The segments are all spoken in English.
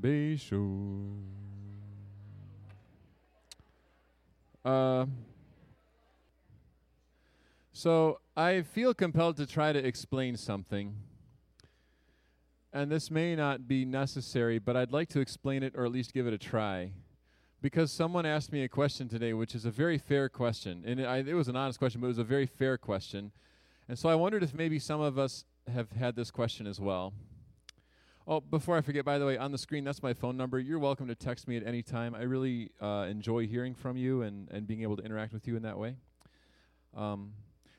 Bayshore. Uh, so I feel compelled to try to explain something. And this may not be necessary, but I'd like to explain it or at least give it a try. Because someone asked me a question today, which is a very fair question. And it, I, it was an honest question, but it was a very fair question. And so I wondered if maybe some of us have had this question as well. Oh, before I forget, by the way, on the screen, that's my phone number. You're welcome to text me at any time. I really uh, enjoy hearing from you and, and being able to interact with you in that way. Um,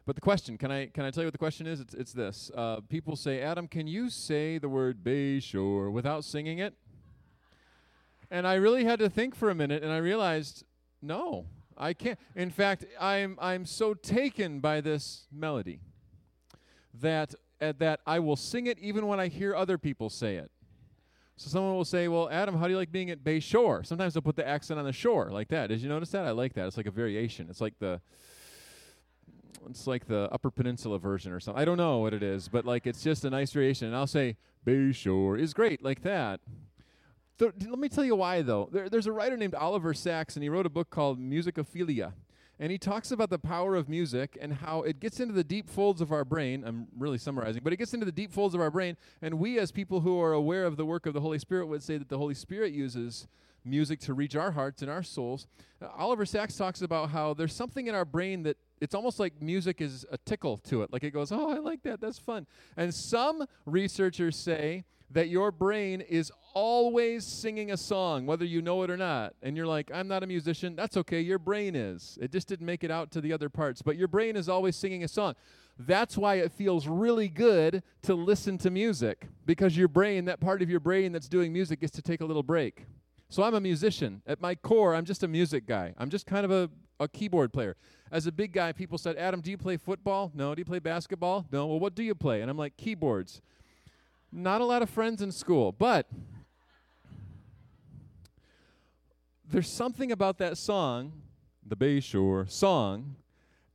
but the question, can I can I tell you what the question is? It's it's this. Uh, people say, Adam, can you say the word Bayshore without singing it? And I really had to think for a minute, and I realized, no, I can't. In fact, I'm I'm so taken by this melody that that I will sing it even when I hear other people say it. So someone will say, "Well, Adam, how do you like being at Bay Shore?" Sometimes they'll put the accent on the shore like that. Did you notice that? I like that. It's like a variation. It's like the it's like the Upper Peninsula version or something. I don't know what it is, but like it's just a nice variation. And I'll say Bay Shore is great like that. Th- let me tell you why though. There, there's a writer named Oliver Sacks, and he wrote a book called Musicophilia. And he talks about the power of music and how it gets into the deep folds of our brain. I'm really summarizing, but it gets into the deep folds of our brain. And we, as people who are aware of the work of the Holy Spirit, would say that the Holy Spirit uses music to reach our hearts and our souls. Uh, Oliver Sacks talks about how there's something in our brain that it's almost like music is a tickle to it. Like it goes, oh, I like that. That's fun. And some researchers say that your brain is always singing a song, whether you know it or not. And you're like, I'm not a musician. That's okay. Your brain is. It just didn't make it out to the other parts. But your brain is always singing a song. That's why it feels really good to listen to music, because your brain, that part of your brain that's doing music, gets to take a little break. So I'm a musician. At my core, I'm just a music guy. I'm just kind of a, a keyboard player. As a big guy, people said, Adam, do you play football? No. Do you play basketball? No. Well, what do you play? And I'm like, keyboards. Not a lot of friends in school, but there's something about that song, the Bayshore song,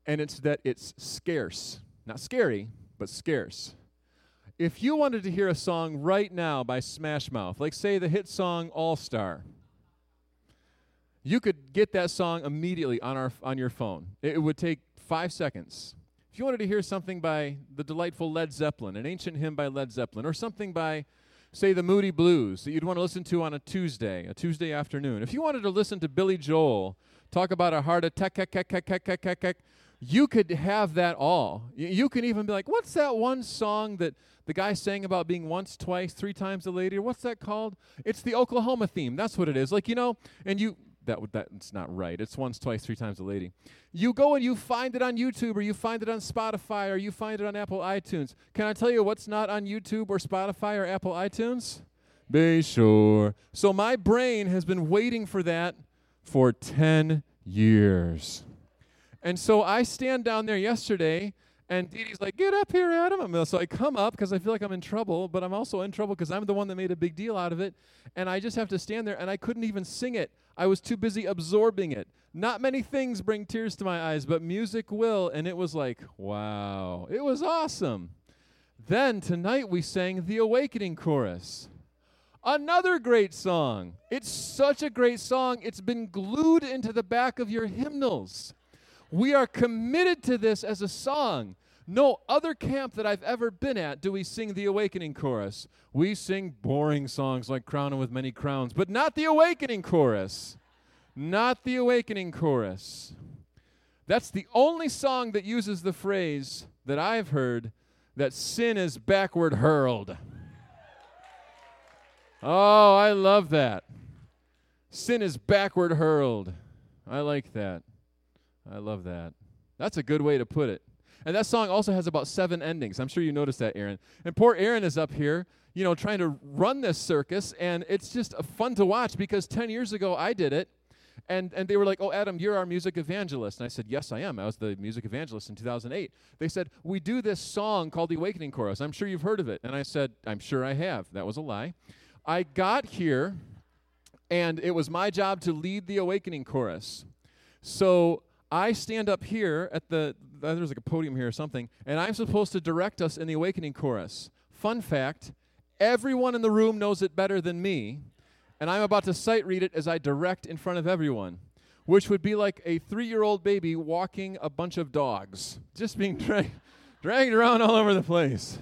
and it's that it's scarce. Not scary, but scarce. If you wanted to hear a song right now by Smash Mouth, like say the hit song All Star, you could get that song immediately on, our, on your phone. It would take five seconds. If you wanted to hear something by the delightful Led Zeppelin, an ancient hymn by Led Zeppelin, or something by, say, the Moody Blues that you'd want to listen to on a Tuesday, a Tuesday afternoon, if you wanted to listen to Billy Joel talk about a heart attack, you could have that all. You can even be like, what's that one song that the guy sang about being once, twice, three times a lady? What's that called? It's the Oklahoma theme. That's what it is. Like, you know, and you that that's not right. It's once, twice, three times a lady. You go and you find it on YouTube or you find it on Spotify or you find it on Apple iTunes. Can I tell you what's not on YouTube or Spotify or Apple iTunes? Bayshore. So my brain has been waiting for that for 10 years. And so I stand down there yesterday and Dee Dee's like, get up here, Adam. So I come up because I feel like I'm in trouble, but I'm also in trouble because I'm the one that made a big deal out of it. And I just have to stand there, and I couldn't even sing it. I was too busy absorbing it. Not many things bring tears to my eyes, but music will. And it was like, wow, it was awesome. Then tonight we sang the Awakening Chorus. Another great song. It's such a great song, it's been glued into the back of your hymnals. We are committed to this as a song. No other camp that I've ever been at do we sing the Awakening Chorus. We sing boring songs like Crown Him with Many Crowns, but not the Awakening Chorus. Not the Awakening Chorus. That's the only song that uses the phrase that I've heard that sin is backward hurled. Oh, I love that. Sin is backward hurled. I like that. I love that. That's a good way to put it. And that song also has about seven endings. I'm sure you noticed that, Aaron. And poor Aaron is up here, you know, trying to run this circus, and it's just uh, fun to watch because 10 years ago I did it, and, and they were like, Oh, Adam, you're our music evangelist. And I said, Yes, I am. I was the music evangelist in 2008. They said, We do this song called the Awakening Chorus. I'm sure you've heard of it. And I said, I'm sure I have. That was a lie. I got here, and it was my job to lead the Awakening Chorus. So I stand up here at the, uh, there's like a podium here or something, and I'm supposed to direct us in the awakening chorus. Fun fact everyone in the room knows it better than me, and I'm about to sight read it as I direct in front of everyone, which would be like a three year old baby walking a bunch of dogs, just being dra- dragged around all over the place.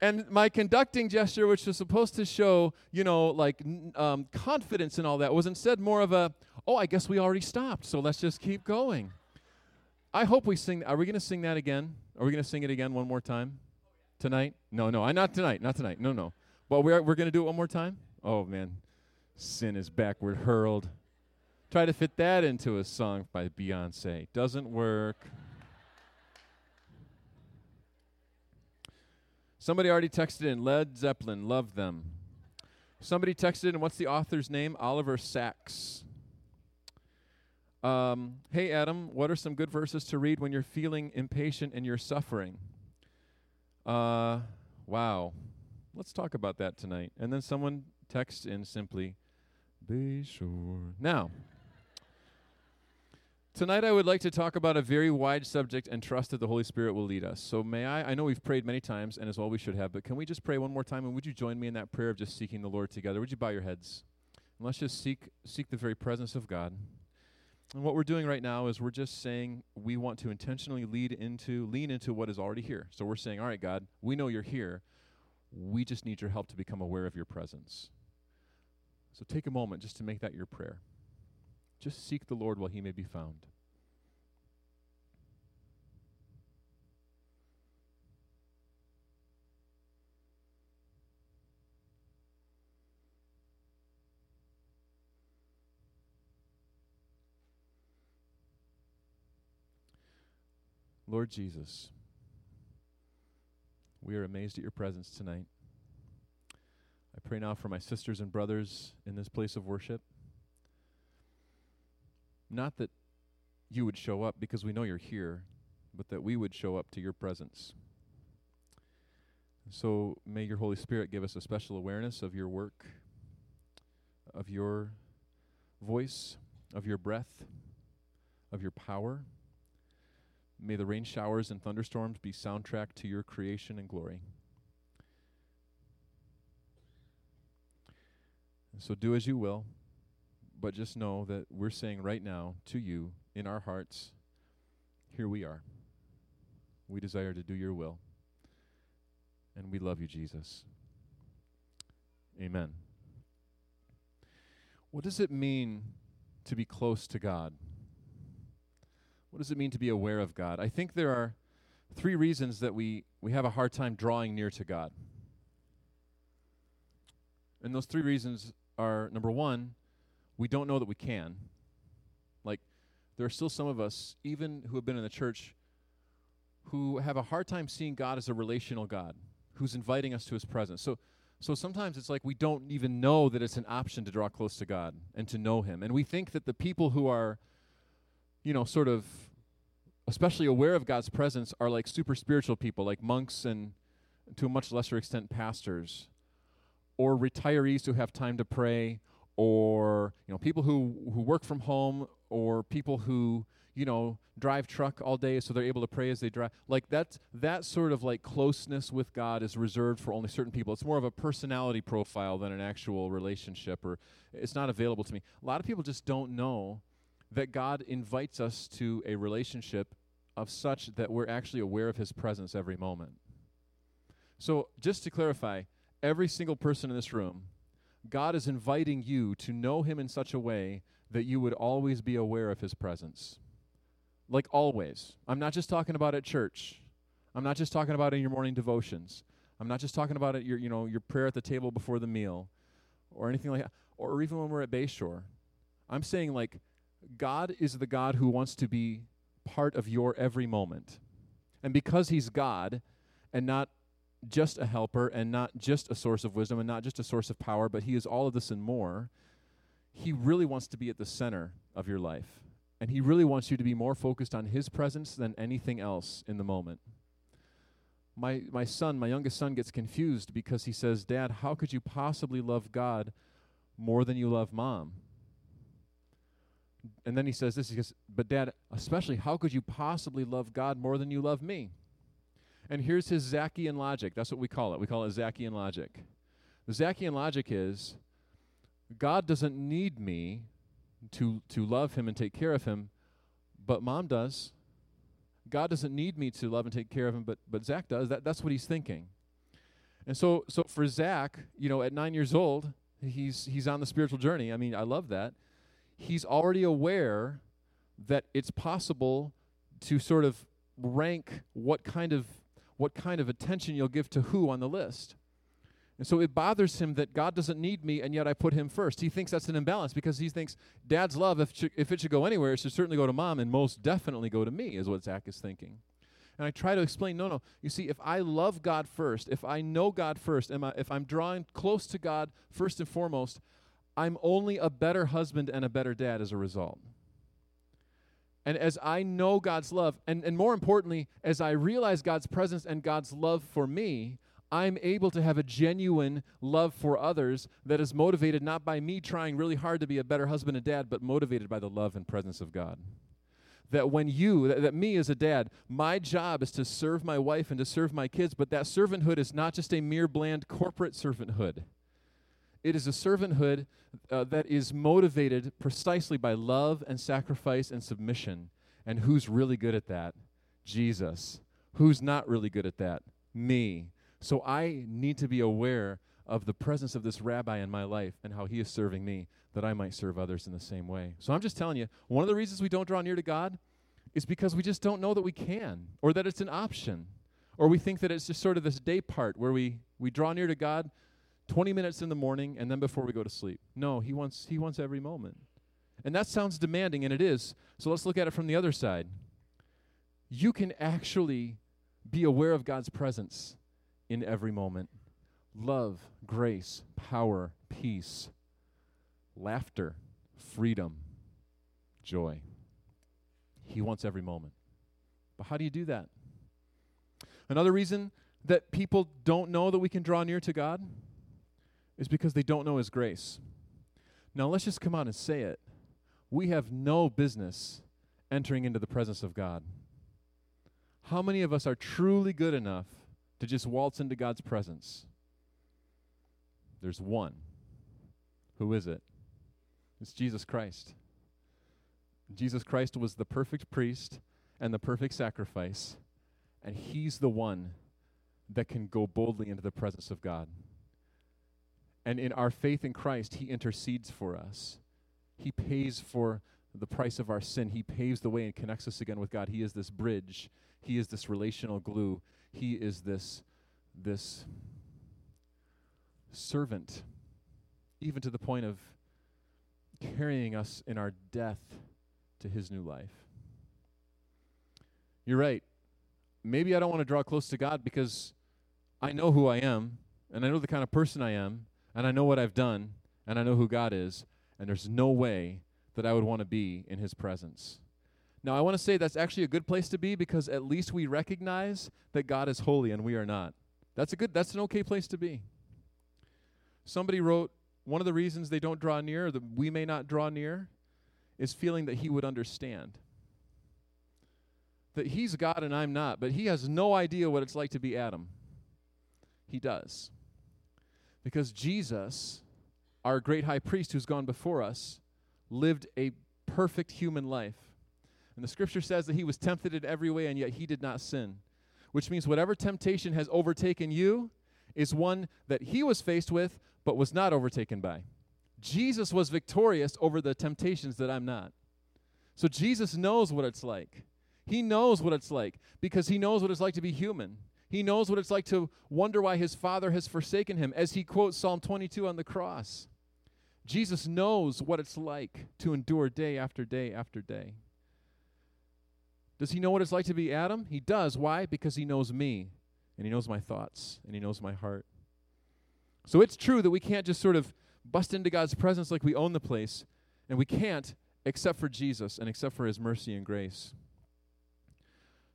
And my conducting gesture, which was supposed to show, you know, like um, confidence and all that, was instead more of a, oh, I guess we already stopped, so let's just keep going. I hope we sing. Are we going to sing that again? Are we going to sing it again one more time tonight? No, no, I not tonight, not tonight. No, no. But we're we're going to do it one more time. Oh man, sin is backward hurled. Try to fit that into a song by Beyonce. Doesn't work. Somebody already texted in Led Zeppelin, love them. Somebody texted in, what's the author's name? Oliver Sacks. Um, hey, Adam, what are some good verses to read when you're feeling impatient and you're suffering? Uh, wow. Let's talk about that tonight. And then someone texts in simply, Bayshore. Now, Tonight, I would like to talk about a very wide subject and trust that the Holy Spirit will lead us. So, may I? I know we've prayed many times, and as well we should have, but can we just pray one more time? And would you join me in that prayer of just seeking the Lord together? Would you bow your heads? And let's just seek, seek the very presence of God. And what we're doing right now is we're just saying we want to intentionally lead into, lean into what is already here. So, we're saying, all right, God, we know you're here. We just need your help to become aware of your presence. So, take a moment just to make that your prayer. Just seek the Lord while he may be found. Lord Jesus, we are amazed at your presence tonight. I pray now for my sisters and brothers in this place of worship. Not that you would show up because we know you're here, but that we would show up to your presence. So may your Holy Spirit give us a special awareness of your work, of your voice, of your breath, of your power. May the rain showers and thunderstorms be soundtrack to your creation and glory. So do as you will. But just know that we're saying right now to you in our hearts, here we are. We desire to do your will. And we love you, Jesus. Amen. What does it mean to be close to God? What does it mean to be aware of God? I think there are three reasons that we, we have a hard time drawing near to God. And those three reasons are number one, we don't know that we can. Like, there are still some of us, even who have been in the church, who have a hard time seeing God as a relational God who's inviting us to his presence. So, so sometimes it's like we don't even know that it's an option to draw close to God and to know him. And we think that the people who are, you know, sort of especially aware of God's presence are like super spiritual people, like monks and to a much lesser extent pastors, or retirees who have time to pray, or you know people who who work from home or people who you know drive truck all day so they're able to pray as they drive. Like that that sort of like closeness with god is reserved for only certain people. It's more of a personality profile than an actual relationship or it's not available to me. A lot of people just don't know that god invites us to a relationship of such that we're actually aware of his presence every moment. So just to clarify every single person in this room God is inviting you to know Him in such a way that you would always be aware of His presence. Like always. I'm not just talking about at church. I'm not just talking about in your morning devotions. I'm not just talking about it your you know your prayer at the table before the meal or anything like that or even when we're at Bayshore. I'm saying like God is the God who wants to be part of your every moment. And because he's God and not just a helper and not just a source of wisdom and not just a source of power, but He is all of this and more. He really wants to be at the center of your life. And He really wants you to be more focused on His presence than anything else in the moment. My, my son, my youngest son, gets confused because he says, Dad, how could you possibly love God more than you love mom? And then he says this, he goes, But dad, especially, how could you possibly love God more than you love me? And here's his Zacchaean logic. That's what we call it. We call it Zacchaean logic. The Zacchaean logic is God doesn't need me to to love him and take care of him, but mom does. God doesn't need me to love and take care of him, but but Zach does. That that's what he's thinking. And so so for Zach, you know, at nine years old, he's he's on the spiritual journey. I mean, I love that. He's already aware that it's possible to sort of rank what kind of what kind of attention you'll give to who on the list. And so it bothers him that God doesn't need me and yet I put him first. He thinks that's an imbalance because he thinks dad's love, if, if it should go anywhere, it should certainly go to mom and most definitely go to me, is what Zach is thinking. And I try to explain no, no. You see, if I love God first, if I know God first, I, if I'm drawing close to God first and foremost, I'm only a better husband and a better dad as a result. And as I know God's love, and, and more importantly, as I realize God's presence and God's love for me, I'm able to have a genuine love for others that is motivated not by me trying really hard to be a better husband and dad, but motivated by the love and presence of God. That when you, that, that, me as a dad, my job is to serve my wife and to serve my kids, but that servanthood is not just a mere bland corporate servanthood. It is a servanthood uh, that is motivated precisely by love and sacrifice and submission. And who's really good at that? Jesus. Who's not really good at that? Me. So I need to be aware of the presence of this rabbi in my life and how he is serving me that I might serve others in the same way. So I'm just telling you, one of the reasons we don't draw near to God is because we just don't know that we can or that it's an option. Or we think that it's just sort of this day part where we, we draw near to God 20 minutes in the morning and then before we go to sleep. No, he wants he wants every moment. And that sounds demanding and it is. So let's look at it from the other side. You can actually be aware of God's presence in every moment love, grace, power, peace, laughter, freedom, joy. He wants every moment. But how do you do that? Another reason that people don't know that we can draw near to God is because they don't know His grace. Now, let's just come out and say it. We have no business entering into the presence of God. How many of us are truly good enough to just waltz into God's presence? There's one. Who is it? It's Jesus Christ. Jesus Christ was the perfect priest and the perfect sacrifice, and he's the one that can go boldly into the presence of God. And in our faith in Christ, he intercedes for us. He pays for the price of our sin. He paves the way and connects us again with God. He is this bridge. He is this relational glue. He is this this servant, even to the point of carrying us in our death to his new life. You're right. Maybe I don't want to draw close to God because I know who I am, and I know the kind of person I am, and I know what I've done, and I know who God is, and there's no way that I would want to be in his presence. Now, I want to say that's actually a good place to be because at least we recognize that God is holy and we are not. That's a good that's an okay place to be. Somebody wrote one of the reasons they don't draw near, or that we may not draw near, is feeling that he would understand. That he's God and I'm not, but he has no idea what it's like to be Adam. He does. Because Jesus, our great high priest who's gone before us, lived a perfect human life. And the scripture says that he was tempted in every way and yet he did not sin which means whatever temptation has overtaken you is one that he was faced with but was not overtaken by. Jesus was victorious over the temptations that I'm not. So Jesus knows what it's like. He knows what it's like because he knows what it's like to be human. He knows what it's like to wonder why his father has forsaken him, as he quotes Psalm 22 on the cross. Jesus knows what it's like to endure day after day after day. Does he know what it's like to be Adam? He does. Why? Because he knows me, and he knows my thoughts, and he knows my heart. So it's true that we can't just sort of bust into God's presence like we own the place, and we can't except for Jesus and except for his mercy and grace.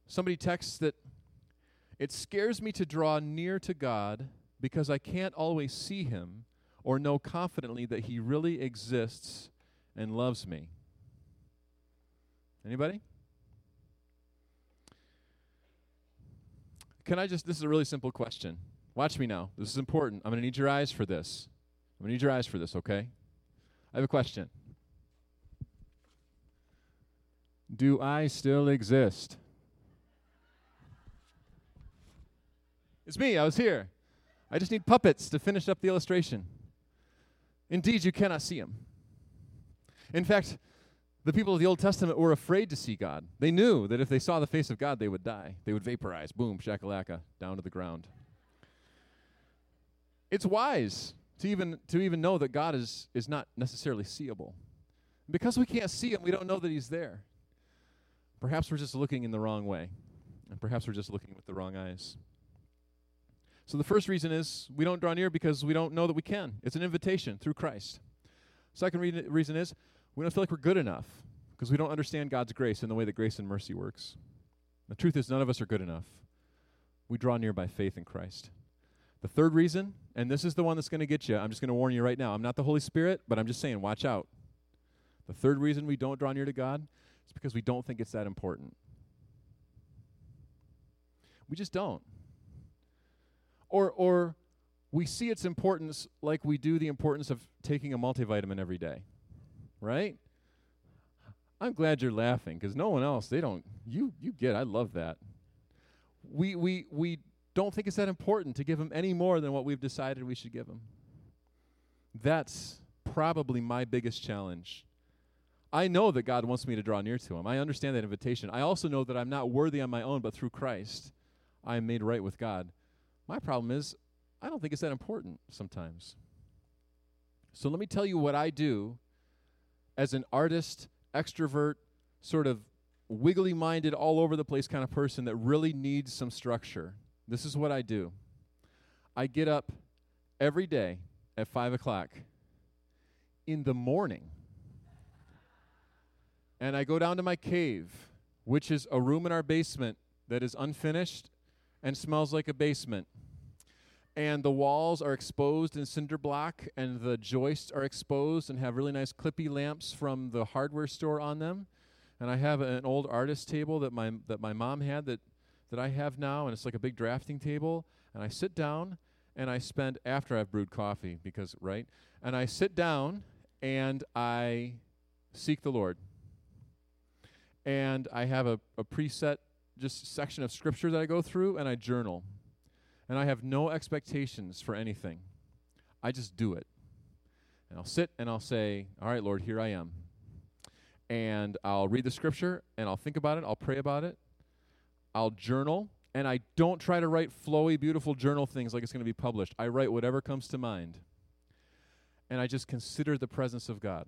Somebody texts that it scares me to draw near to God because I can't always see him or know confidently that he really exists and loves me. Anybody? Can I just, this is a really simple question. Watch me now. This is important. I'm going to need your eyes for this. I'm going to need your eyes for this, okay? I have a question. Do I still exist? It's me, I was here. I just need puppets to finish up the illustration. Indeed, you cannot see him. In fact, the people of the Old Testament were afraid to see God. They knew that if they saw the face of God, they would die. They would vaporize, boom, shakalaka, down to the ground. It's wise to even to even know that God is is not necessarily seeable. Because we can't see him, we don't know that he's there. Perhaps we're just looking in the wrong way. And perhaps we're just looking with the wrong eyes. So the first reason is we don't draw near because we don't know that we can. It's an invitation through Christ. Second re- reason is we don't feel like we're good enough because we don't understand God's grace and the way that grace and mercy works. The truth is, none of us are good enough. We draw near by faith in Christ. The third reason, and this is the one that's going to get you, I'm just going to warn you right now. I'm not the Holy Spirit, but I'm just saying, watch out. The third reason we don't draw near to God is because we don't think it's that important. We just don't. Or, or we see its importance like we do the importance of taking a multivitamin every day, right? I'm glad you're laughing because no one else, they don't, you, you get, I love that. We, we, we don't think it's that important to give him any more than what we've decided we should give him. That's probably my biggest challenge. I know that God wants me to draw near to him. I understand that invitation. I also know that I'm not worthy on my own, but through Christ, I am made right with God. My problem is, I don't think it's that important sometimes. So let me tell you what I do as an artist, extrovert, sort of wiggly minded, all over the place kind of person that really needs some structure. This is what I do I get up every day at 5 o'clock in the morning, and I go down to my cave, which is a room in our basement that is unfinished and smells like a basement. And the walls are exposed in cinder block, and the joists are exposed and have really nice clippy lamps from the hardware store on them. And I have an old artist table that my that my mom had that that I have now, and it's like a big drafting table. And I sit down and I spend after I've brewed coffee because right, and I sit down and I seek the Lord. And I have a, a preset just section of scripture that I go through, and I journal. And I have no expectations for anything. I just do it. And I'll sit and I'll say, All right, Lord, here I am. And I'll read the scripture and I'll think about it. I'll pray about it. I'll journal, and I don't try to write flowy, beautiful journal things like it's going to be published. I write whatever comes to mind. And I just consider the presence of God.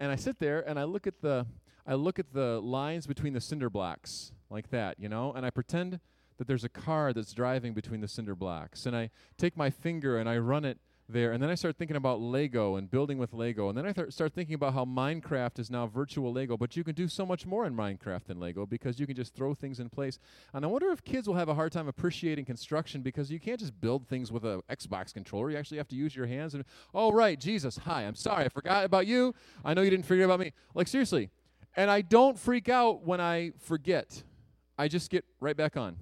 And I sit there and I look at the I look at the lines between the cinder blocks like that, you know, and I pretend that there's a car that's driving between the cinder blocks. And I take my finger and I run it there. And then I start thinking about Lego and building with Lego. And then I th- start thinking about how Minecraft is now virtual Lego, but you can do so much more in Minecraft than Lego because you can just throw things in place. And I wonder if kids will have a hard time appreciating construction because you can't just build things with an Xbox controller. You actually have to use your hands. And, oh, right, Jesus, hi, I'm sorry, I forgot about you. I know you didn't forget about me. Like, seriously. And I don't freak out when I forget, I just get right back on.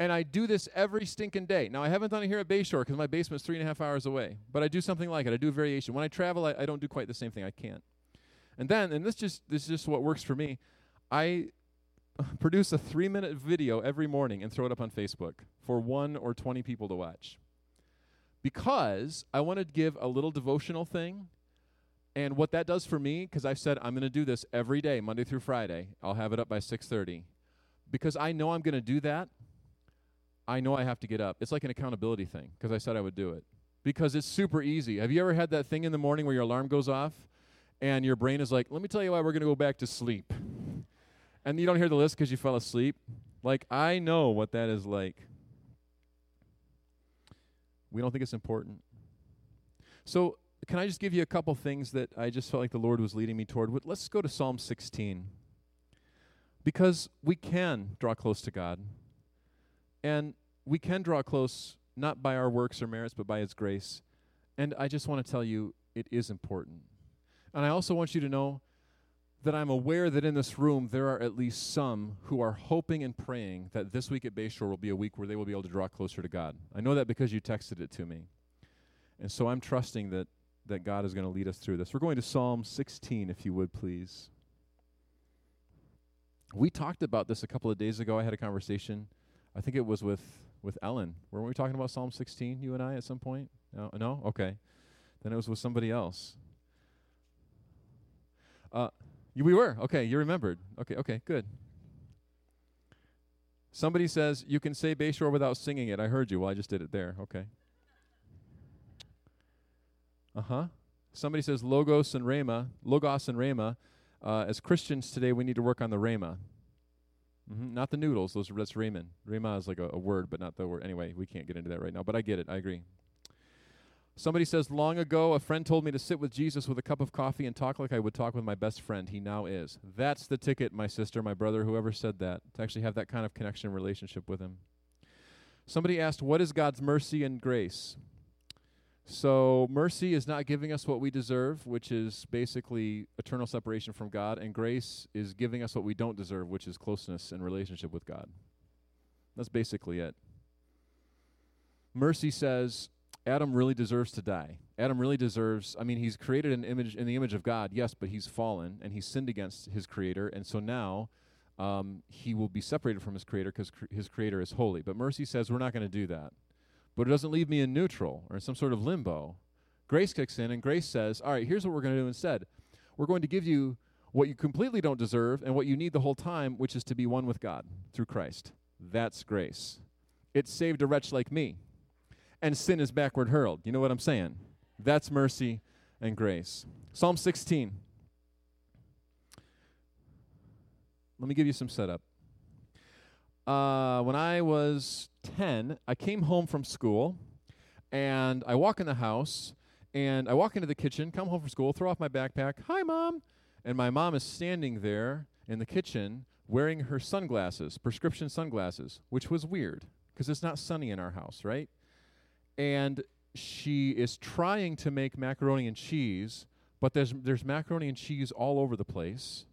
And I do this every stinking day. Now, I haven't done it here at Bayshore because my basement's three and a half hours away. But I do something like it. I do a variation. When I travel, I, I don't do quite the same thing. I can't. And then, and this just this is just what works for me. I produce a three minute video every morning and throw it up on Facebook for one or 20 people to watch. Because I want to give a little devotional thing. And what that does for me, because I've said I'm going to do this every day, Monday through Friday. I'll have it up by 6:30. Because I know I'm going to do that, I know I have to get up. It's like an accountability thing because I said I would do it. Because it's super easy. Have you ever had that thing in the morning where your alarm goes off and your brain is like, let me tell you why we're going to go back to sleep? And you don't hear the list because you fell asleep? Like, I know what that is like. We don't think it's important. So, can I just give you a couple things that I just felt like the Lord was leading me toward? Let's go to Psalm 16. Because we can draw close to God. And we can draw close not by our works or merits, but by His grace. And I just want to tell you, it is important. And I also want you to know that I'm aware that in this room there are at least some who are hoping and praying that this week at Bayshore will be a week where they will be able to draw closer to God. I know that because you texted it to me. And so I'm trusting that that God is going to lead us through this. We're going to Psalm 16, if you would, please. We talked about this a couple of days ago. I had a conversation, I think it was with, with Ellen. Weren't we talking about Psalm 16, you and I, at some point? No? No? Okay. Then it was with somebody else. Uh, you, we were. Okay, you remembered. Okay, okay, good. Somebody says, you can say Bayshore without singing it. I heard you. Well, I just did it there. Okay. Uh huh. Somebody says Logos and Rhema, Logos and Rhema. Uh, as Christians today, we need to work on the Rhema. Mm-hmm. Not the noodles. Those that's ramen. Rhema is like a, a word, but not the word. Anyway, we can't get into that right now. But I get it. I agree. Somebody says, Long ago, a friend told me to sit with Jesus with a cup of coffee and talk like I would talk with my best friend. He now is. That's the ticket, my sister, my brother, whoever said that, to actually have that kind of connection relationship with him. Somebody asked, What is God's mercy and grace? So, mercy is not giving us what we deserve, which is basically eternal separation from God, and grace is giving us what we don't deserve, which is closeness and relationship with God. That's basically it. Mercy says, Adam really deserves to die. Adam really deserves, I mean, he's created an image in the image of God, yes, but he's fallen and he's sinned against his creator. And so now um, he will be separated from his creator because cr- his creator is holy. But mercy says we're not going to do that. But it doesn't leave me in neutral or in some sort of limbo. Grace kicks in and grace says, all right, here's what we're going to do instead. We're going to give you what you completely don't deserve and what you need the whole time, which is to be one with God through Christ. That's grace. It saved a wretch like me and sin is backward hurled. You know what I'm saying? That's mercy and grace. Psalm 16. Let me give you some setup. Uh, when I was 10, I came home from school and I walk in the house and I walk into the kitchen, come home from school, throw off my backpack. Hi, mom. And my mom is standing there in the kitchen wearing her sunglasses, prescription sunglasses, which was weird because it's not sunny in our house, right? and she is trying to make macaroni and cheese, but there's there's macaroni and cheese all over the place.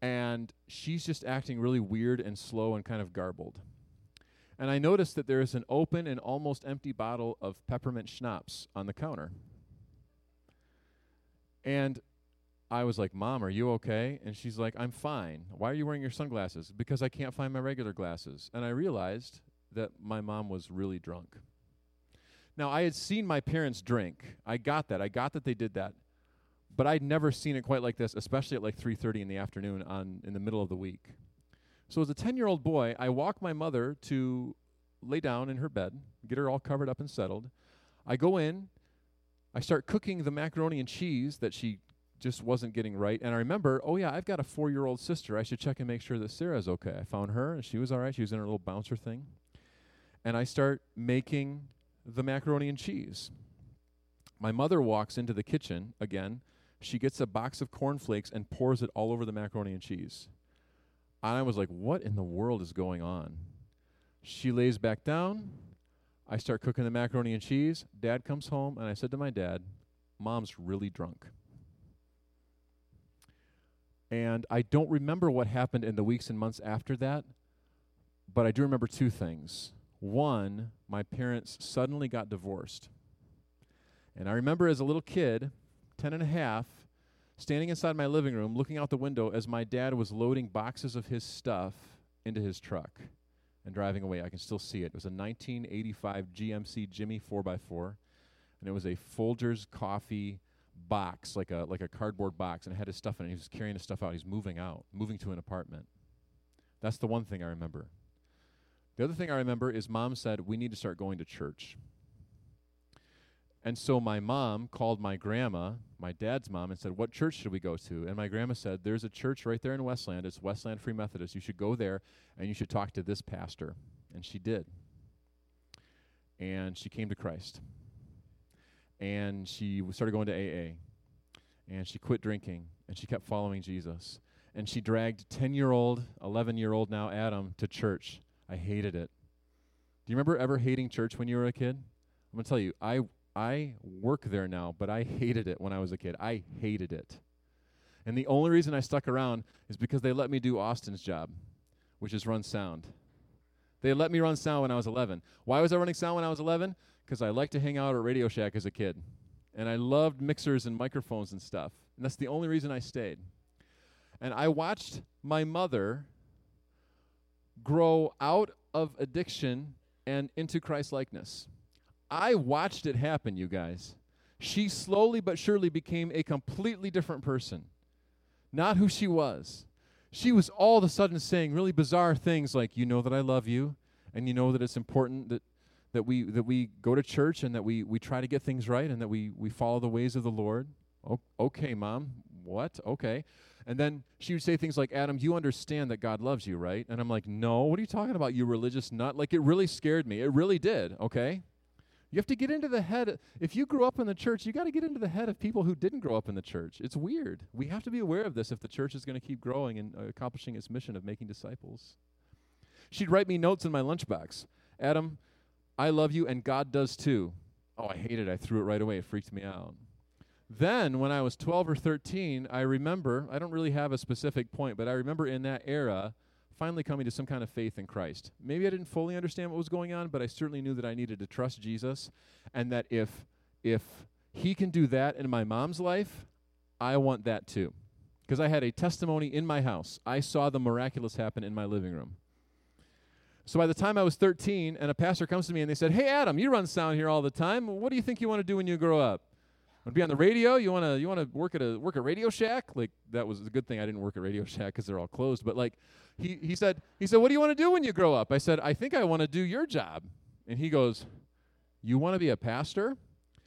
And she's just acting really weird and slow and kind of garbled. And I noticed that there is an open and almost empty bottle of peppermint schnapps on the counter. And I was like, Mom, are you okay? And she's like, I'm fine. Why are you wearing your sunglasses? Because I can't find my regular glasses. And I realized that my mom was really drunk. Now, I had seen my parents drink. I got that. I got that they did that. But I'd never seen it quite like this, especially at like 3:30 in the afternoon on in the middle of the week. So as a 10-year-old boy, I walk my mother to lay down in her bed, get her all covered up and settled. I go in, I start cooking the macaroni and cheese that she just wasn't getting right. And I remember, oh yeah, I've got a four-year-old sister. I should check and make sure that Sarah's okay. I found her and she was all right. She was in her little bouncer thing. And I start making the macaroni and cheese. My mother walks into the kitchen again. She gets a box of cornflakes and pours it all over the macaroni and cheese. And I was like, what in the world is going on? She lays back down. I start cooking the macaroni and cheese. Dad comes home, and I said to my dad, Mom's really drunk. And I don't remember what happened in the weeks and months after that, but I do remember two things. One, my parents suddenly got divorced. And I remember as a little kid, 10 and a half, standing inside my living room looking out the window as my dad was loading boxes of his stuff into his truck and driving away. I can still see it. It was a 1985 GMC Jimmy 4x4, and it was a Folgers coffee box, like a like a cardboard box, and it had his stuff in it. He was carrying his stuff out. He's moving out, moving to an apartment. That's the one thing I remember. The other thing I remember is mom said, We need to start going to church. And so my mom called my grandma, my dad's mom, and said, What church should we go to? And my grandma said, There's a church right there in Westland. It's Westland Free Methodist. You should go there and you should talk to this pastor. And she did. And she came to Christ. And she started going to AA. And she quit drinking. And she kept following Jesus. And she dragged 10 year old, 11 year old now Adam to church I hated it. Do you remember ever hating church when you were a kid? I'm going to tell you, I I work there now, but I hated it when I was a kid. I hated it. And the only reason I stuck around is because they let me do Austin's job, which is run sound. They let me run sound when I was 11. Why was I running sound when I was 11? Because I liked to hang out at Radio Shack as a kid. and I loved mixers and microphones and stuff. And that's the only reason I stayed. And I watched my mother grow out of addiction and into Christ likeness. I watched it happen, you guys. She slowly but surely became a completely different person, not who she was. She was all of a sudden saying really bizarre things like, You know that I love you, and you know that it's important that, that, we, that we go to church and that we, we try to get things right and that we, we follow the ways of the Lord. O- okay, mom. What? Okay. And then she would say things like, Adam, you understand that God loves you, right? And I'm like, No, what are you talking about, you religious nut? Like, it really scared me. It really did, okay? You have to get into the head. If you grew up in the church, you got to get into the head of people who didn't grow up in the church. It's weird. We have to be aware of this if the church is going to keep growing and uh, accomplishing its mission of making disciples. She'd write me notes in my lunchbox Adam, I love you, and God does too. Oh, I hated it. I threw it right away. It freaked me out. Then, when I was 12 or 13, I remember, I don't really have a specific point, but I remember in that era finally coming to some kind of faith in Christ. Maybe I didn't fully understand what was going on, but I certainly knew that I needed to trust Jesus and that if if he can do that in my mom's life, I want that too. Because I had a testimony in my house. I saw the miraculous happen in my living room. So by the time I was 13 and a pastor comes to me and they said, "Hey Adam, you run sound here all the time. What do you think you want to do when you grow up?" Want to be on the radio? You want to you want to work at a work at Radio Shack? Like that was a good thing I didn't work at Radio Shack because they're all closed. But like he he said he said, "What do you want to do when you grow up?" I said, "I think I want to do your job." And he goes, "You want to be a pastor?"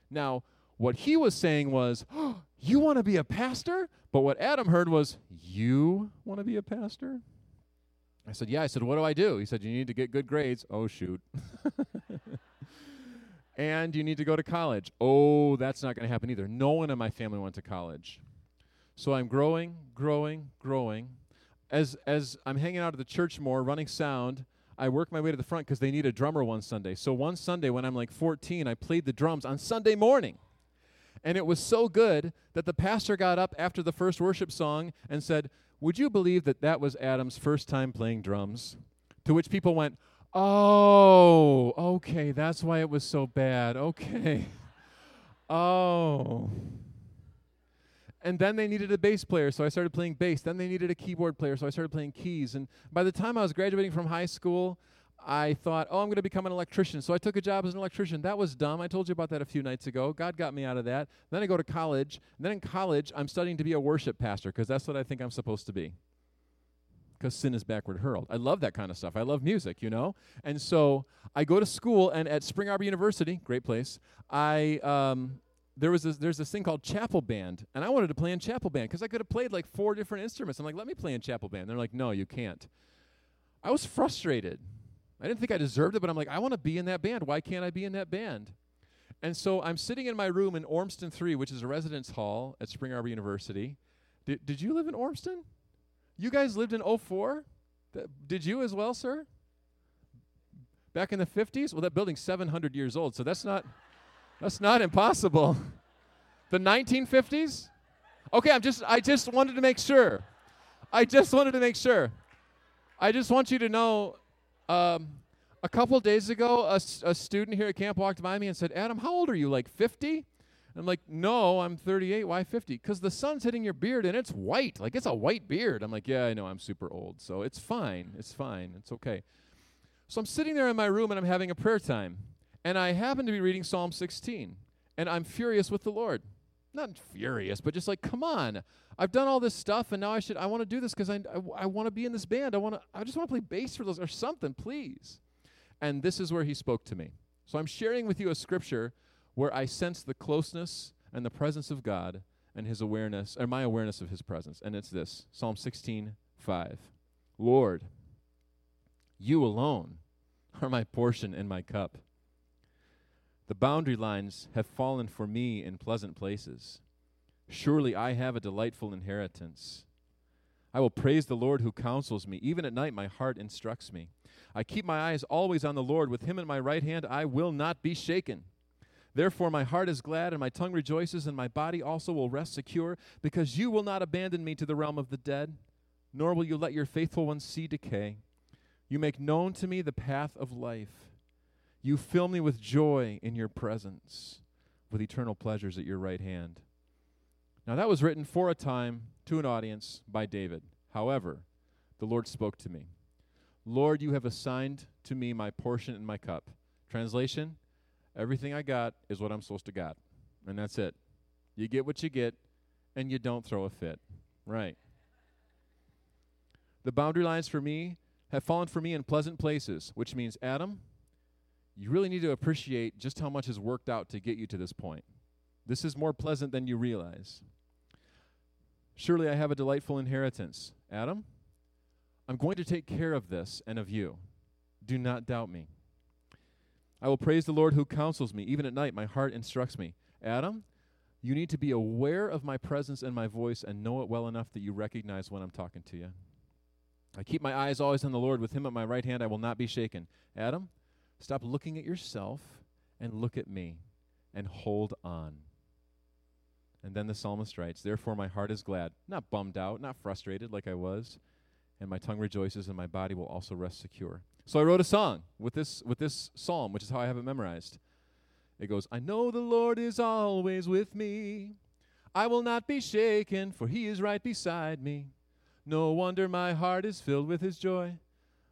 Now, what he was saying was, oh, "You want to be a pastor?" But what Adam heard was, "You want to be a pastor?" I said, "Yeah." I said, "What do I do?" He said, "You need to get good grades." Oh shoot. and you need to go to college. Oh, that's not going to happen either. No one in my family went to college. So I'm growing, growing, growing. As as I'm hanging out at the church more, running sound, I work my way to the front because they need a drummer one Sunday. So one Sunday when I'm like 14, I played the drums on Sunday morning. And it was so good that the pastor got up after the first worship song and said, Would you believe that that was Adam's first time playing drums? To which people went, Oh, okay. That's why it was so bad. Okay. Oh. And then they needed a bass player, so I started playing bass. Then they needed a keyboard player, so I started playing keys. And by the time I was graduating from high school, I thought, oh, I'm going to become an electrician. So I took a job as an electrician. That was dumb. I told you about that a few nights ago. God got me out of that. Then I go to college. And then in college, I'm studying to be a worship pastor because that's what I think I'm supposed to be because sin is backward hurled. I love that kind of stuff. I love music, you know? And so I go to school, and at Spring Arbor University, great place, I. Um, there was this, there's this thing called chapel band, and I wanted to play in chapel band because I could have played like four different instruments. I'm like, let me play in chapel band. They're like, no, you can't. I was frustrated. I didn't think I deserved it, but I'm like, I want to be in that band. Why can't I be in that band? And so I'm sitting in my room in Ormston 3, which is a residence hall at Spring Arbor University. Did, did you live in Ormston? You guys lived in 04? Th- did you as well, sir? Back in the 50s? Well, that building's 700 years old, so that's not that's not impossible. The 1950s? Okay, I'm just I just wanted to make sure. I just wanted to make sure. I just want you to know um, a couple days ago, a student here at camp walked by me and said, Adam, how old are you? Like 50? I'm like, no, I'm 38. Why 50? Because the sun's hitting your beard and it's white. Like it's a white beard. I'm like, yeah, I know. I'm super old. So it's fine. It's fine. It's okay. So I'm sitting there in my room and I'm having a prayer time. And I happen to be reading Psalm 16. And I'm furious with the Lord. Not furious, but just like, come on. I've done all this stuff and now I should, I want to do this because I, I, I want to be in this band. I want to, I just want to play bass for those or something, please. And this is where he spoke to me. So I'm sharing with you a scripture where I sense the closeness and the presence of God and his awareness, or my awareness of his presence. And it's this Psalm 16, 5. Lord, you alone are my portion and my cup. The boundary lines have fallen for me in pleasant places. Surely I have a delightful inheritance. I will praise the Lord who counsels me. Even at night, my heart instructs me. I keep my eyes always on the Lord. With him in my right hand, I will not be shaken. Therefore, my heart is glad, and my tongue rejoices, and my body also will rest secure, because you will not abandon me to the realm of the dead, nor will you let your faithful ones see decay. You make known to me the path of life. You fill me with joy in your presence, with eternal pleasures at your right hand. Now, that was written for a time to an audience by David. However, the Lord spoke to me Lord, you have assigned to me my portion and my cup. Translation Everything I got is what I'm supposed to got. And that's it. You get what you get, and you don't throw a fit. Right. The boundary lines for me have fallen for me in pleasant places, which means, Adam, you really need to appreciate just how much has worked out to get you to this point. This is more pleasant than you realize. Surely I have a delightful inheritance. Adam, I'm going to take care of this and of you. Do not doubt me. I will praise the Lord who counsels me. Even at night, my heart instructs me. Adam, you need to be aware of my presence and my voice and know it well enough that you recognize when I'm talking to you. I keep my eyes always on the Lord. With him at my right hand, I will not be shaken. Adam, stop looking at yourself and look at me and hold on. And then the psalmist writes, Therefore my heart is glad, not bummed out, not frustrated like I was, and my tongue rejoices, and my body will also rest secure. So I wrote a song with this with this psalm, which is how I have it memorized. It goes, I know the Lord is always with me. I will not be shaken, for he is right beside me. No wonder my heart is filled with his joy.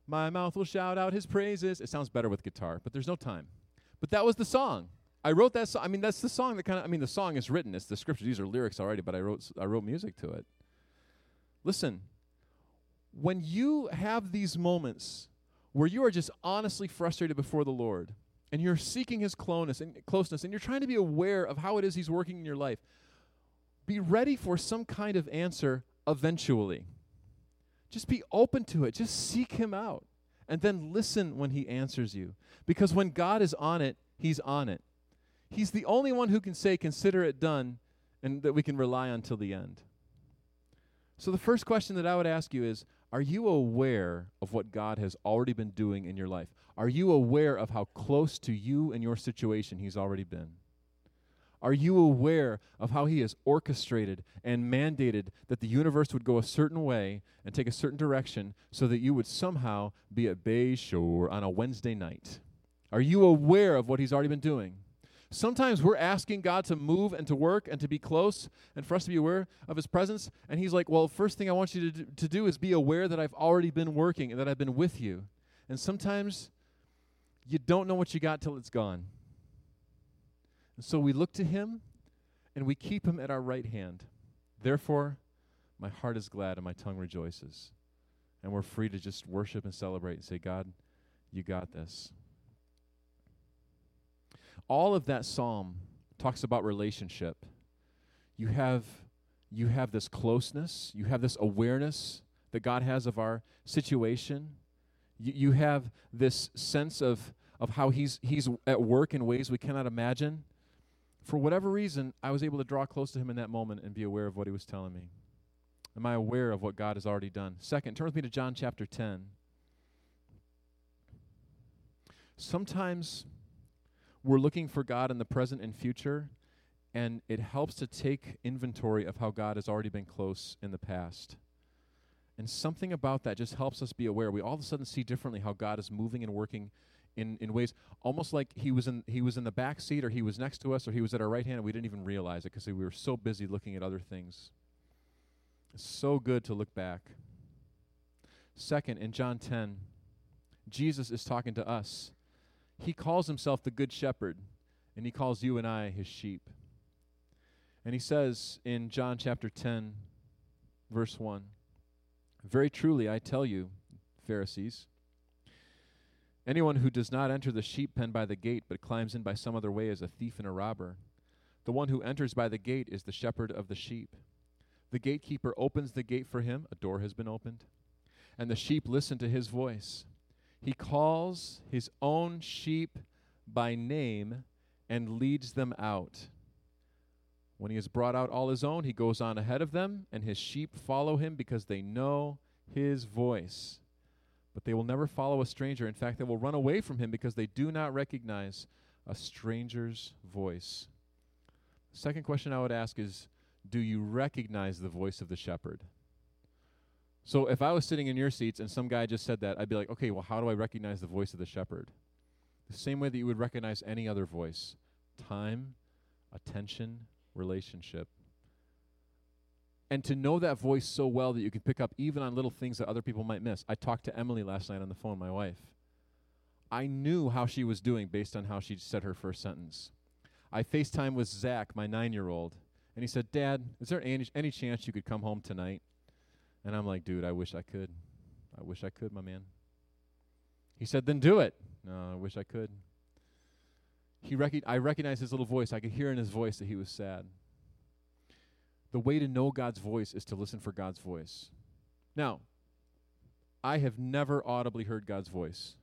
My mouth will shout out his praises. It sounds better with guitar, but there's no time. But that was the song. I wrote that song. I mean, that's the song that kind of, I mean, the song is written. It's the scripture. These are lyrics already, but I wrote, I wrote music to it. Listen, when you have these moments where you are just honestly frustrated before the Lord and you're seeking his closeness and closeness and you're trying to be aware of how it is he's working in your life, be ready for some kind of answer eventually. Just be open to it. Just seek him out and then listen when he answers you. Because when God is on it, he's on it. He's the only one who can say, Consider it done, and that we can rely on till the end. So, the first question that I would ask you is Are you aware of what God has already been doing in your life? Are you aware of how close to you and your situation He's already been? Are you aware of how He has orchestrated and mandated that the universe would go a certain way and take a certain direction so that you would somehow be at Bayshore on a Wednesday night? Are you aware of what He's already been doing? Sometimes we're asking God to move and to work and to be close and for us to be aware of His presence. And He's like, Well, first thing I want you to do, to do is be aware that I've already been working and that I've been with you. And sometimes you don't know what you got till it's gone. And so we look to Him and we keep Him at our right hand. Therefore, my heart is glad and my tongue rejoices. And we're free to just worship and celebrate and say, God, you got this all of that psalm talks about relationship. You have you have this closeness, you have this awareness that God has of our situation. You, you have this sense of of how he's he's at work in ways we cannot imagine. For whatever reason, I was able to draw close to him in that moment and be aware of what he was telling me. Am I aware of what God has already done? Second, turn with me to John chapter 10. Sometimes we're looking for God in the present and future, and it helps to take inventory of how God has already been close in the past. And something about that just helps us be aware. We all of a sudden see differently how God is moving and working in, in ways almost like he was in he was in the back seat or he was next to us or he was at our right hand and we didn't even realize it because we were so busy looking at other things. It's so good to look back. Second, in John 10, Jesus is talking to us he calls himself the Good Shepherd, and he calls you and I his sheep. And he says in John chapter 10, verse 1 Very truly I tell you, Pharisees, anyone who does not enter the sheep pen by the gate, but climbs in by some other way is a thief and a robber. The one who enters by the gate is the shepherd of the sheep. The gatekeeper opens the gate for him, a door has been opened, and the sheep listen to his voice. He calls his own sheep by name and leads them out. When he has brought out all his own, he goes on ahead of them, and his sheep follow him because they know his voice. But they will never follow a stranger. In fact, they will run away from him because they do not recognize a stranger's voice. second question I would ask is Do you recognize the voice of the shepherd? So if I was sitting in your seats and some guy just said that, I'd be like, okay, well, how do I recognize the voice of the shepherd? The same way that you would recognize any other voice time, attention, relationship. And to know that voice so well that you can pick up even on little things that other people might miss. I talked to Emily last night on the phone, my wife. I knew how she was doing based on how she said her first sentence. I FaceTime with Zach, my nine year old, and he said, Dad, is there any, any chance you could come home tonight? And I'm like, dude, I wish I could. I wish I could, my man. He said, then do it. No, I wish I could. He rec- I recognized his little voice. I could hear in his voice that he was sad. The way to know God's voice is to listen for God's voice. Now, I have never audibly heard God's voice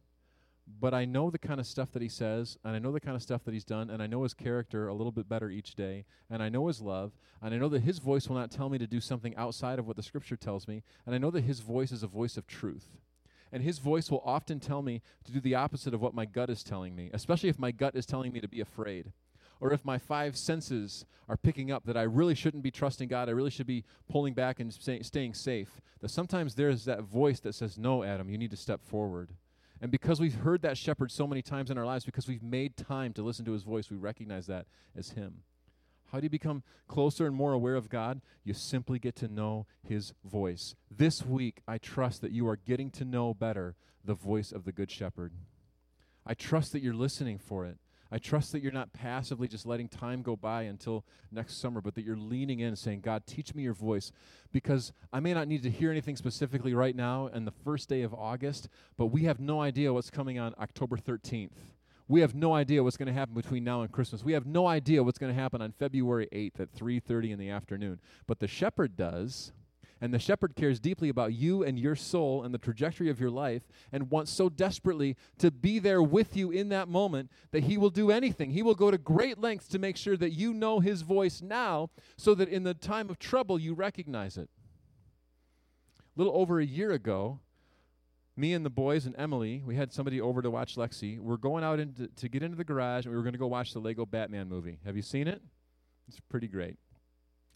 but I know the kind of stuff that he says, and I know the kind of stuff that he's done, and I know his character a little bit better each day, and I know his love, and I know that his voice will not tell me to do something outside of what the scripture tells me, and I know that his voice is a voice of truth. And his voice will often tell me to do the opposite of what my gut is telling me, especially if my gut is telling me to be afraid. Or if my five senses are picking up that I really shouldn't be trusting God, I really should be pulling back and stay, staying safe. That sometimes there's that voice that says, No, Adam, you need to step forward. And because we've heard that shepherd so many times in our lives, because we've made time to listen to his voice, we recognize that as him. How do you become closer and more aware of God? You simply get to know his voice. This week, I trust that you are getting to know better the voice of the Good Shepherd. I trust that you're listening for it. I trust that you're not passively just letting time go by until next summer, but that you're leaning in saying, God, teach me your voice. Because I may not need to hear anything specifically right now and the first day of August, but we have no idea what's coming on October 13th. We have no idea what's going to happen between now and Christmas. We have no idea what's going to happen on February 8th at 3:30 in the afternoon. But the shepherd does. And the shepherd cares deeply about you and your soul and the trajectory of your life and wants so desperately to be there with you in that moment that he will do anything. He will go to great lengths to make sure that you know his voice now so that in the time of trouble you recognize it. A little over a year ago, me and the boys and Emily, we had somebody over to watch Lexi. We're going out into, to get into the garage and we were going to go watch the Lego Batman movie. Have you seen it? It's pretty great.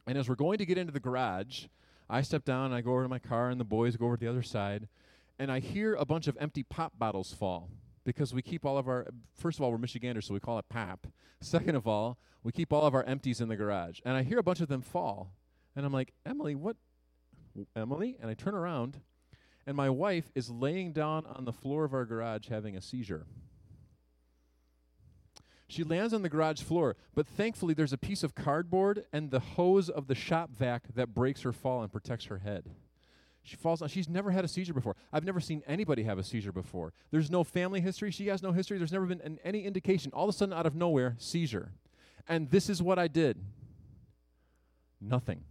And as we're going to get into the garage, I step down and I go over to my car, and the boys go over to the other side, and I hear a bunch of empty pop bottles fall because we keep all of our. First of all, we're Michiganders, so we call it pop. Second of all, we keep all of our empties in the garage, and I hear a bunch of them fall, and I'm like, Emily, what? Emily, and I turn around, and my wife is laying down on the floor of our garage having a seizure. She lands on the garage floor, but thankfully there's a piece of cardboard and the hose of the shop vac that breaks her fall and protects her head. She falls down. She's never had a seizure before. I've never seen anybody have a seizure before. There's no family history. She has no history. There's never been an, any indication. All of a sudden, out of nowhere, seizure. And this is what I did nothing.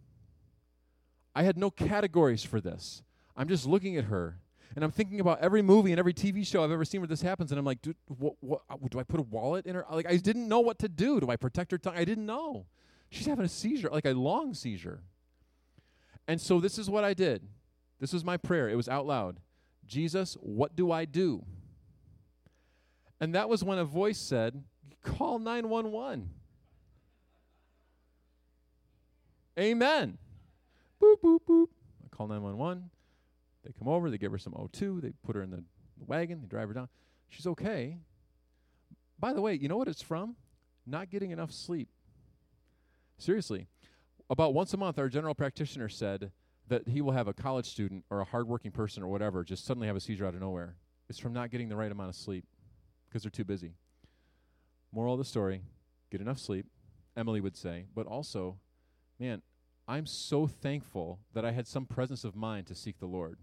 I had no categories for this. I'm just looking at her and I'm thinking about every movie and every TV show I've ever seen where this happens, and I'm like, what, what, uh, do I put a wallet in her? Like, I didn't know what to do. Do I protect her tongue? I didn't know. She's having a seizure, like a long seizure. And so this is what I did. This was my prayer. It was out loud. Jesus, what do I do? And that was when a voice said, call 911. Amen. Boop, boop, boop. I call 911. They come over, they give her some O2, they put her in the wagon, they drive her down. She's okay. By the way, you know what it's from? Not getting enough sleep. Seriously. About once a month, our general practitioner said that he will have a college student or a hardworking person or whatever just suddenly have a seizure out of nowhere. It's from not getting the right amount of sleep because they're too busy. Moral of the story get enough sleep, Emily would say, but also, man, I'm so thankful that I had some presence of mind to seek the Lord.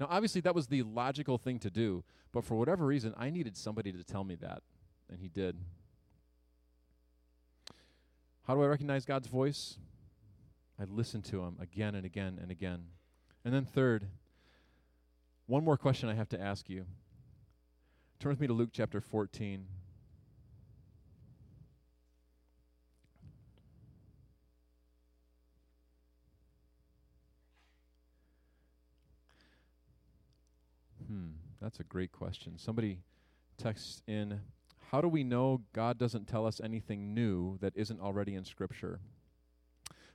Now, obviously, that was the logical thing to do, but for whatever reason, I needed somebody to tell me that, and he did. How do I recognize God's voice? I listen to him again and again and again. And then, third, one more question I have to ask you. Turn with me to Luke chapter 14. That's a great question. Somebody texts in, How do we know God doesn't tell us anything new that isn't already in Scripture?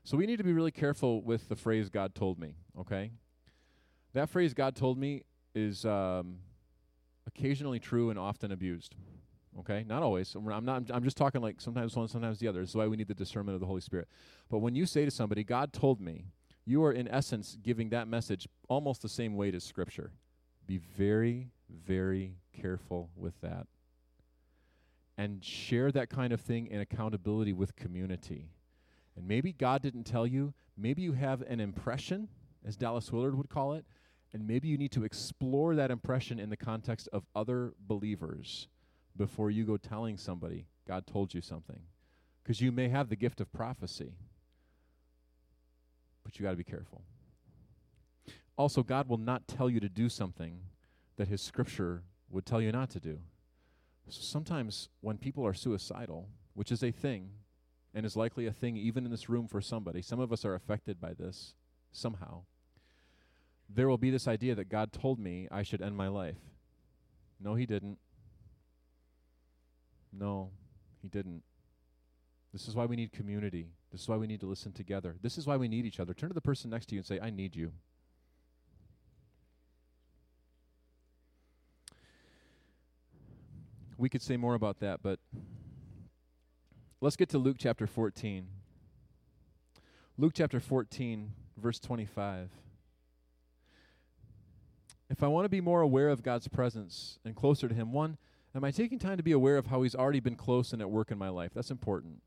So we need to be really careful with the phrase God told me, okay? That phrase God told me is um, occasionally true and often abused, Okay, not always. I'm not. I'm just talking like sometimes one, sometimes the other. This is why we need the discernment of the Holy Spirit. But when you say to somebody, "God told me," you are in essence giving that message almost the same weight as Scripture. Be very, very careful with that, and share that kind of thing in accountability with community. And maybe God didn't tell you. Maybe you have an impression, as Dallas Willard would call it, and maybe you need to explore that impression in the context of other believers before you go telling somebody God told you something. Because you may have the gift of prophecy, but you got to be careful. Also, God will not tell you to do something that His Scripture would tell you not to do. So sometimes when people are suicidal, which is a thing, and is likely a thing even in this room for somebody, some of us are affected by this somehow. There will be this idea that God told me I should end my life. No, He didn't. No, he didn't. This is why we need community. This is why we need to listen together. This is why we need each other. Turn to the person next to you and say, I need you. We could say more about that, but let's get to Luke chapter 14. Luke chapter 14, verse 25. If I want to be more aware of God's presence and closer to Him, one, Am I taking time to be aware of how He's already been close and at work in my life? That's important.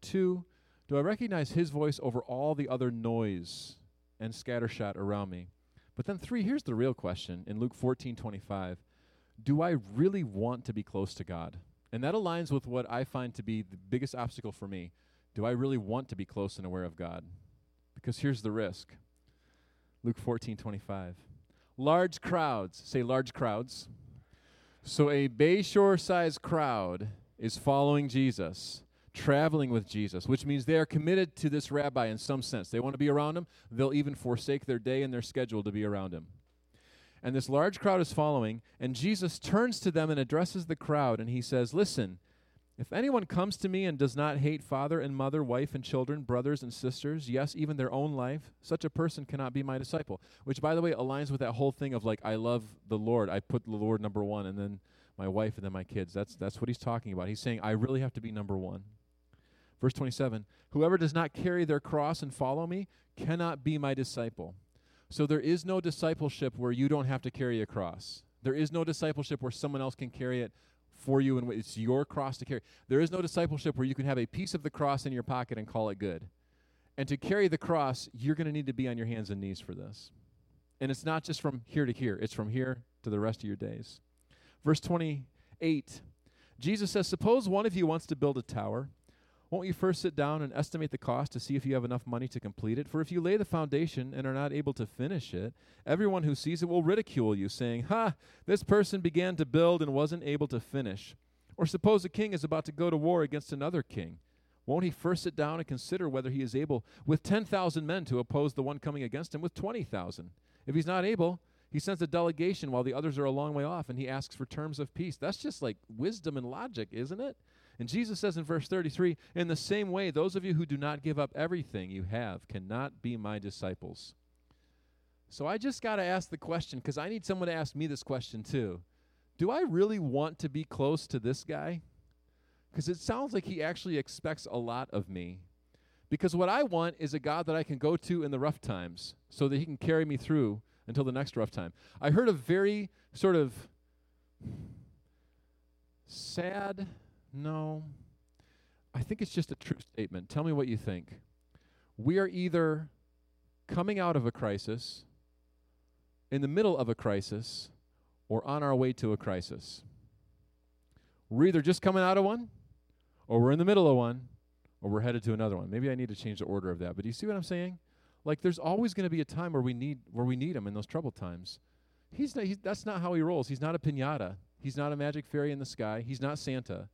Two, do I recognize His voice over all the other noise and scattershot around me? But then three, here's the real question in Luke 14 25. Do I really want to be close to God? And that aligns with what I find to be the biggest obstacle for me. Do I really want to be close and aware of God? Because here's the risk. Luke 14 25. Large crowds, say large crowds so a Bayshore sized crowd is following Jesus, traveling with Jesus, which means they are committed to this rabbi in some sense. They want to be around him. They'll even forsake their day and their schedule to be around him. And this large crowd is following, and Jesus turns to them and addresses the crowd, and he says, Listen, if anyone comes to me and does not hate father and mother, wife and children, brothers and sisters, yes, even their own life, such a person cannot be my disciple. Which, by the way, aligns with that whole thing of like, I love the Lord. I put the Lord number one, and then my wife, and then my kids. That's, that's what he's talking about. He's saying, I really have to be number one. Verse 27 Whoever does not carry their cross and follow me cannot be my disciple. So there is no discipleship where you don't have to carry a cross. There is no discipleship where someone else can carry it for you and it's your cross to carry. There is no discipleship where you can have a piece of the cross in your pocket and call it good. And to carry the cross, you're going to need to be on your hands and knees for this. And it's not just from here to here, it's from here to the rest of your days. Verse 28 Jesus says, Suppose one of you wants to build a tower. Won't you first sit down and estimate the cost to see if you have enough money to complete it? For if you lay the foundation and are not able to finish it, everyone who sees it will ridicule you, saying, Ha, this person began to build and wasn't able to finish. Or suppose a king is about to go to war against another king. Won't he first sit down and consider whether he is able, with 10,000 men, to oppose the one coming against him with 20,000? If he's not able, he sends a delegation while the others are a long way off, and he asks for terms of peace. That's just like wisdom and logic, isn't it? And Jesus says in verse 33 In the same way, those of you who do not give up everything you have cannot be my disciples. So I just got to ask the question because I need someone to ask me this question too. Do I really want to be close to this guy? Because it sounds like he actually expects a lot of me. Because what I want is a God that I can go to in the rough times so that he can carry me through until the next rough time. I heard a very sort of sad no. I think it's just a true statement. Tell me what you think. We are either coming out of a crisis, in the middle of a crisis, or on our way to a crisis. We're either just coming out of one, or we're in the middle of one, or we're headed to another one. Maybe I need to change the order of that. But do you see what I'm saying? Like there's always going to be a time where we need where we need him in those troubled times. He's, not, he's that's not how he rolls. He's not a piñata. He's not a magic fairy in the sky. He's not Santa.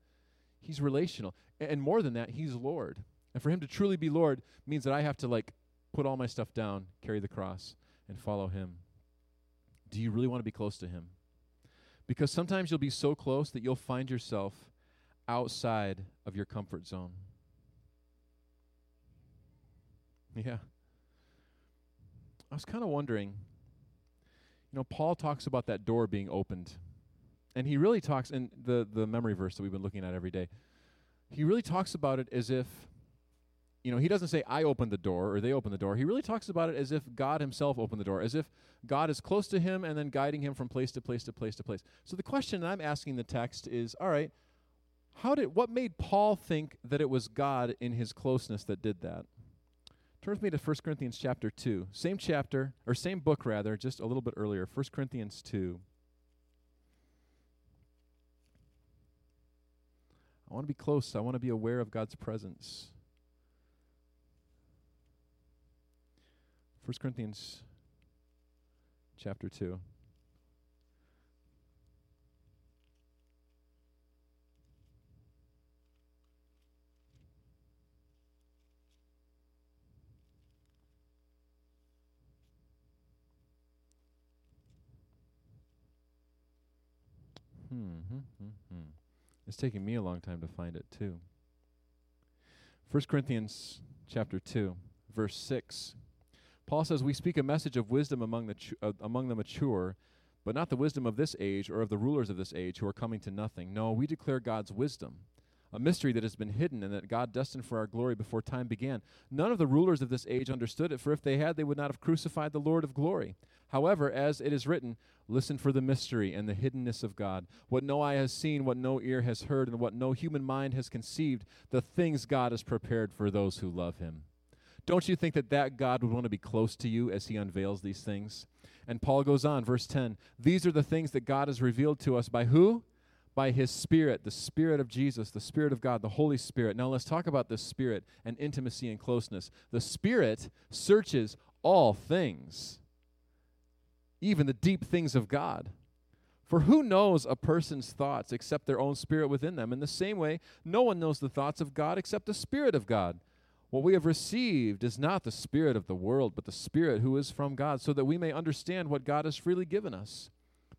He's relational. And more than that, he's Lord. And for him to truly be Lord means that I have to like put all my stuff down, carry the cross, and follow him. Do you really want to be close to him? Because sometimes you'll be so close that you'll find yourself outside of your comfort zone. Yeah. I was kind of wondering, you know, Paul talks about that door being opened And he really talks in the the memory verse that we've been looking at every day. He really talks about it as if you know, he doesn't say I opened the door or they opened the door. He really talks about it as if God himself opened the door, as if God is close to him and then guiding him from place to place to place to place. So the question I'm asking the text is, all right, how did what made Paul think that it was God in his closeness that did that? Turn with me to 1 Corinthians chapter 2. Same chapter, or same book rather, just a little bit earlier. 1 Corinthians 2. I want to be close. I want to be aware of God's presence. 1 Corinthians chapter 2. Hmm, hmm, hmm, hmm. It's taking me a long time to find it too. 1 Corinthians chapter 2, verse 6. Paul says, We speak a message of wisdom among the, uh, among the mature, but not the wisdom of this age or of the rulers of this age who are coming to nothing. No, we declare God's wisdom a mystery that has been hidden and that God destined for our glory before time began. None of the rulers of this age understood it, for if they had, they would not have crucified the Lord of glory. However, as it is written, listen for the mystery and the hiddenness of God. What no eye has seen, what no ear has heard, and what no human mind has conceived, the things God has prepared for those who love him. Don't you think that that God would want to be close to you as he unveils these things? And Paul goes on, verse 10 These are the things that God has revealed to us by who? By his Spirit, the Spirit of Jesus, the Spirit of God, the Holy Spirit. Now let's talk about the Spirit and intimacy and closeness. The Spirit searches all things, even the deep things of God. For who knows a person's thoughts except their own spirit within them? In the same way, no one knows the thoughts of God except the Spirit of God. What we have received is not the Spirit of the world, but the Spirit who is from God, so that we may understand what God has freely given us.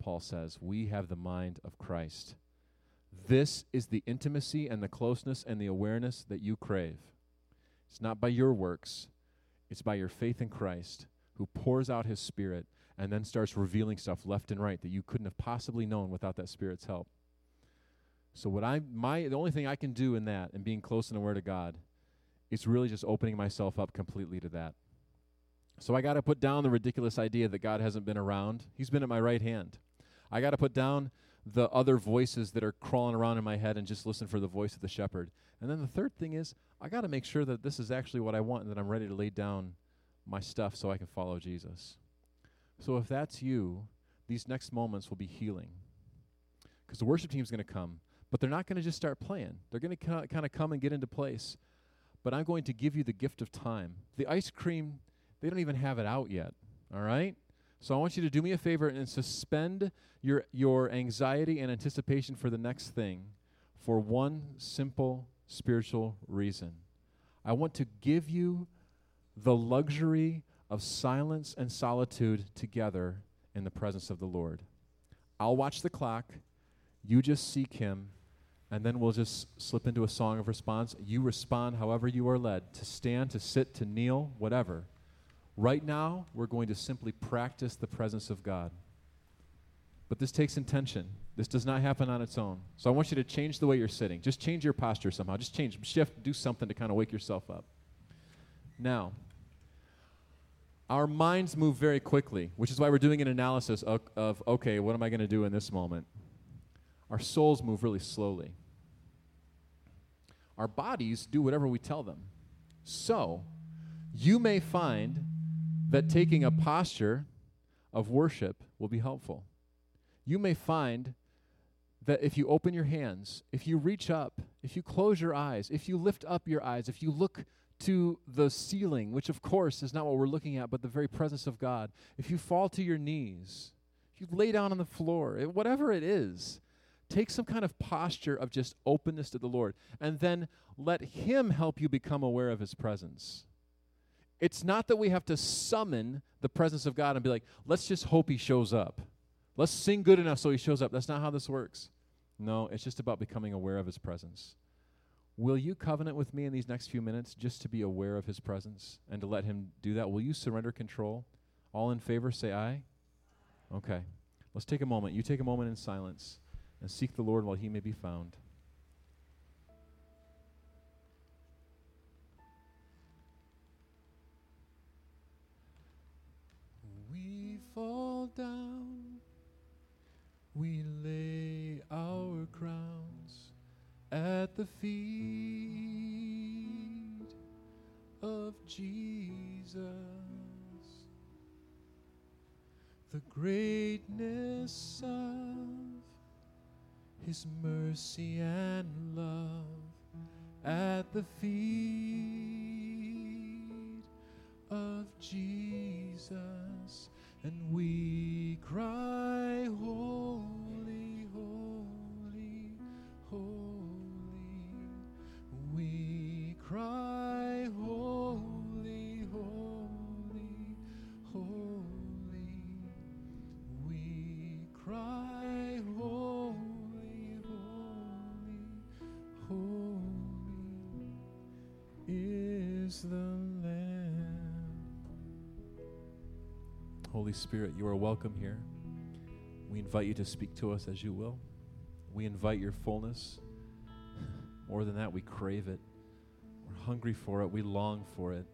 Paul says, we have the mind of Christ. This is the intimacy and the closeness and the awareness that you crave. It's not by your works, it's by your faith in Christ, who pours out his Spirit and then starts revealing stuff left and right that you couldn't have possibly known without that Spirit's help. So what I my the only thing I can do in that and being close and aware to God is really just opening myself up completely to that. So I got to put down the ridiculous idea that God hasn't been around. He's been at my right hand. I got to put down the other voices that are crawling around in my head and just listen for the voice of the shepherd. And then the third thing is, I got to make sure that this is actually what I want and that I'm ready to lay down my stuff so I can follow Jesus. So if that's you, these next moments will be healing. Because the worship team's going to come, but they're not going to just start playing. They're going to kind of come and get into place. But I'm going to give you the gift of time. The ice cream, they don't even have it out yet. All right? So I want you to do me a favor and suspend your, your anxiety and anticipation for the next thing for one simple spiritual reason. I want to give you the luxury of silence and solitude together in the presence of the Lord. I'll watch the clock, you just seek Him, and then we'll just slip into a song of response. You respond however you are led to stand, to sit, to kneel, whatever. Right now, we're going to simply practice the presence of God. But this takes intention. This does not happen on its own. So I want you to change the way you're sitting. Just change your posture somehow. Just change, shift, do something to kind of wake yourself up. Now, our minds move very quickly, which is why we're doing an analysis of, of okay, what am I going to do in this moment? Our souls move really slowly. Our bodies do whatever we tell them. So, you may find that taking a posture of worship will be helpful. You may find that if you open your hands, if you reach up, if you close your eyes, if you lift up your eyes, if you look to the ceiling, which of course is not what we're looking at, but the very presence of God, if you fall to your knees, if you lay down on the floor, eh, whatever it is, Take some kind of posture of just openness to the Lord, and then let Him help you become aware of His presence. It's not that we have to summon the presence of God and be like, let's just hope He shows up. Let's sing good enough so He shows up. That's not how this works. No, it's just about becoming aware of His presence. Will you covenant with me in these next few minutes just to be aware of His presence and to let Him do that? Will you surrender control? All in favor, say aye. Okay. Let's take a moment. You take a moment in silence and seek the Lord while He may be found. Down, we lay our crowns at the feet of Jesus. The greatness of His mercy and love at the feet of Jesus, and we cry, Holy, Holy Spirit, you are welcome here. We invite you to speak to us as you will. We invite your fullness. More than that, we crave it. We're hungry for it. We long for it.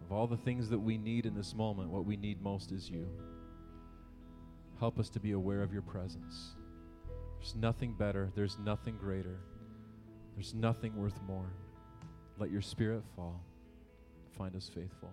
Of all the things that we need in this moment, what we need most is you. Help us to be aware of your presence. There's nothing better, there's nothing greater, there's nothing worth more. Let your spirit fall. Find us faithful.